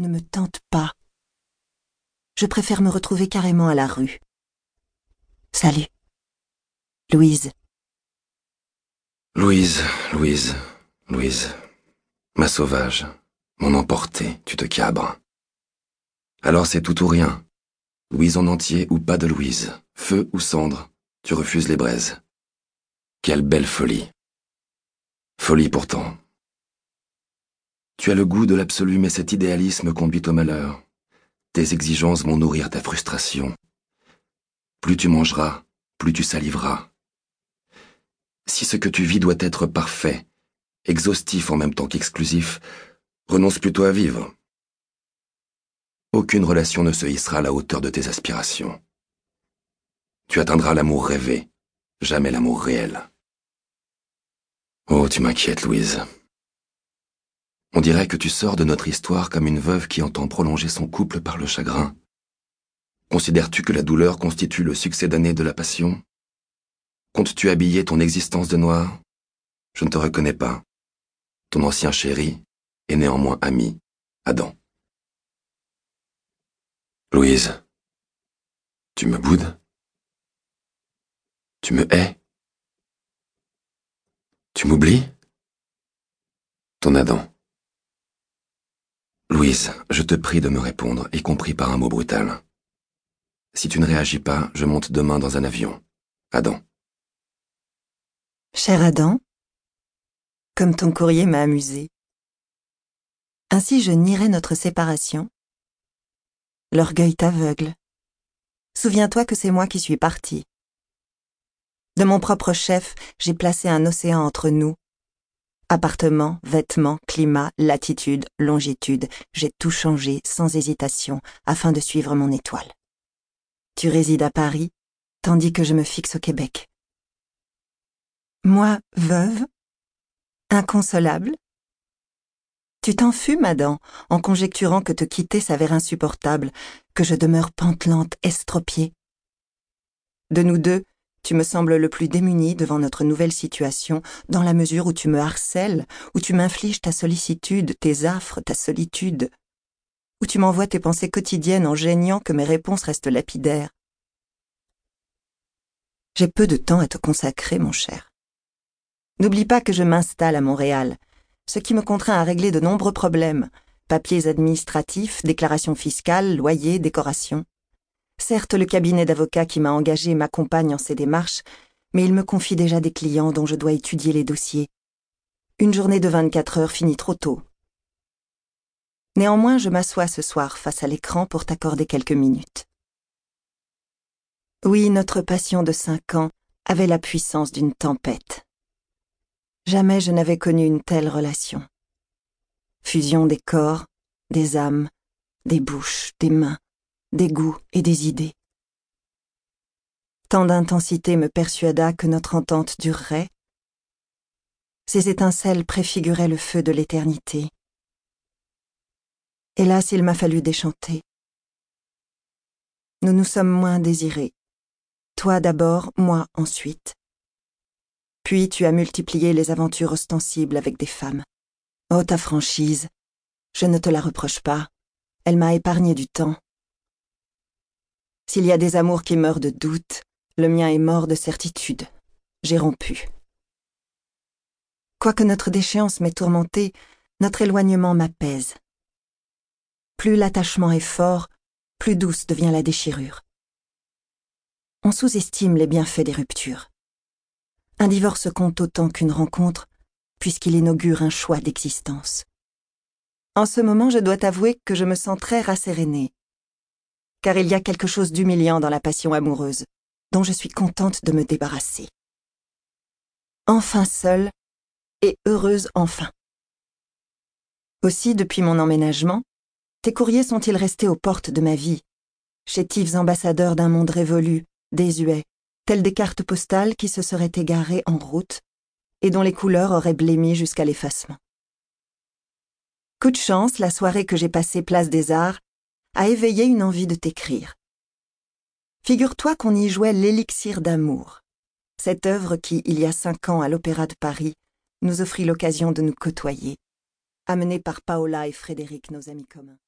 ne me tente pas. Je préfère me retrouver carrément à la rue. Salut. Louise. Louise, Louise, Louise. Ma sauvage, mon emportée, tu te cabres. Alors c'est tout ou rien. Louise en entier ou pas de Louise, feu ou cendre, tu refuses les braises. Quelle belle folie. Folie pourtant. Tu as le goût de l'absolu, mais cet idéalisme conduit au malheur. Tes exigences vont nourrir ta frustration. Plus tu mangeras, plus tu saliveras. Si ce que tu vis doit être parfait, exhaustif en même temps qu'exclusif, renonce plutôt à vivre. Aucune relation ne se hissera à la hauteur de tes aspirations. Tu atteindras l'amour rêvé, jamais l'amour réel. Oh, tu m'inquiètes, Louise. On dirait que tu sors de notre histoire comme une veuve qui entend prolonger son couple par le chagrin. Considères-tu que la douleur constitue le succès d'année de la passion? Comptes-tu habiller ton existence de noir? Je ne te reconnais pas. Ton ancien chéri est néanmoins ami, Adam. Louise, tu me boudes? Tu me hais? Tu m'oublies? Ton Adam. Louise, je te prie de me répondre, y compris par un mot brutal. Si tu ne réagis pas, je monte demain dans un avion. Adam. Cher Adam, comme ton courrier m'a amusé. Ainsi je nierai notre séparation L'orgueil t'aveugle. Souviens-toi que c'est moi qui suis parti. De mon propre chef, j'ai placé un océan entre nous. Appartement, vêtements, climat, latitude, longitude, j'ai tout changé sans hésitation afin de suivre mon étoile. Tu résides à Paris, tandis que je me fixe au Québec. Moi, veuve, inconsolable, tu t'en fumes, Adam, en conjecturant que te quitter s'avère insupportable, que je demeure pantelante, estropiée. De nous deux, tu me sembles le plus démuni devant notre nouvelle situation, dans la mesure où tu me harcèles, où tu m'infliges ta sollicitude, tes affres, ta solitude, où tu m'envoies tes pensées quotidiennes en gênant que mes réponses restent lapidaires. J'ai peu de temps à te consacrer, mon cher. N'oublie pas que je m'installe à Montréal, ce qui me contraint à régler de nombreux problèmes, papiers administratifs, déclarations fiscales, loyers, décorations. Certes, le cabinet d'avocats qui m'a engagé m'accompagne en ces démarches, mais il me confie déjà des clients dont je dois étudier les dossiers. Une journée de 24 heures finit trop tôt. Néanmoins, je m'assois ce soir face à l'écran pour t'accorder quelques minutes. Oui, notre passion de cinq ans avait la puissance d'une tempête. Jamais je n'avais connu une telle relation. Fusion des corps, des âmes, des bouches, des mains, des goûts et des idées. Tant d'intensité me persuada que notre entente durerait. Ces étincelles préfiguraient le feu de l'éternité. Hélas, il m'a fallu déchanter. Nous nous sommes moins désirés. Toi d'abord, moi ensuite. Puis tu as multiplié les aventures ostensibles avec des femmes. Oh, ta franchise, je ne te la reproche pas. Elle m'a épargné du temps. S'il y a des amours qui meurent de doute, le mien est mort de certitude. J'ai rompu. Quoique notre déchéance m'ait tourmenté, notre éloignement m'apaise. Plus l'attachement est fort, plus douce devient la déchirure. On sous-estime les bienfaits des ruptures. Un divorce compte autant qu'une rencontre, puisqu'il inaugure un choix d'existence. En ce moment, je dois t'avouer que je me sens très rassérénée, car il y a quelque chose d'humiliant dans la passion amoureuse, dont je suis contente de me débarrasser. Enfin seule, et heureuse enfin. Aussi, depuis mon emménagement, tes courriers sont-ils restés aux portes de ma vie, chétifs ambassadeurs d'un monde révolu, désuet, telles des cartes postales qui se seraient égarées en route et dont les couleurs auraient blémi jusqu'à l'effacement. Coup de chance, la soirée que j'ai passée place des Arts a éveillé une envie de t'écrire. Figure-toi qu'on y jouait l'élixir d'amour, cette œuvre qui, il y a cinq ans à l'Opéra de Paris, nous offrit l'occasion de nous côtoyer, amenée par Paola et Frédéric, nos amis communs.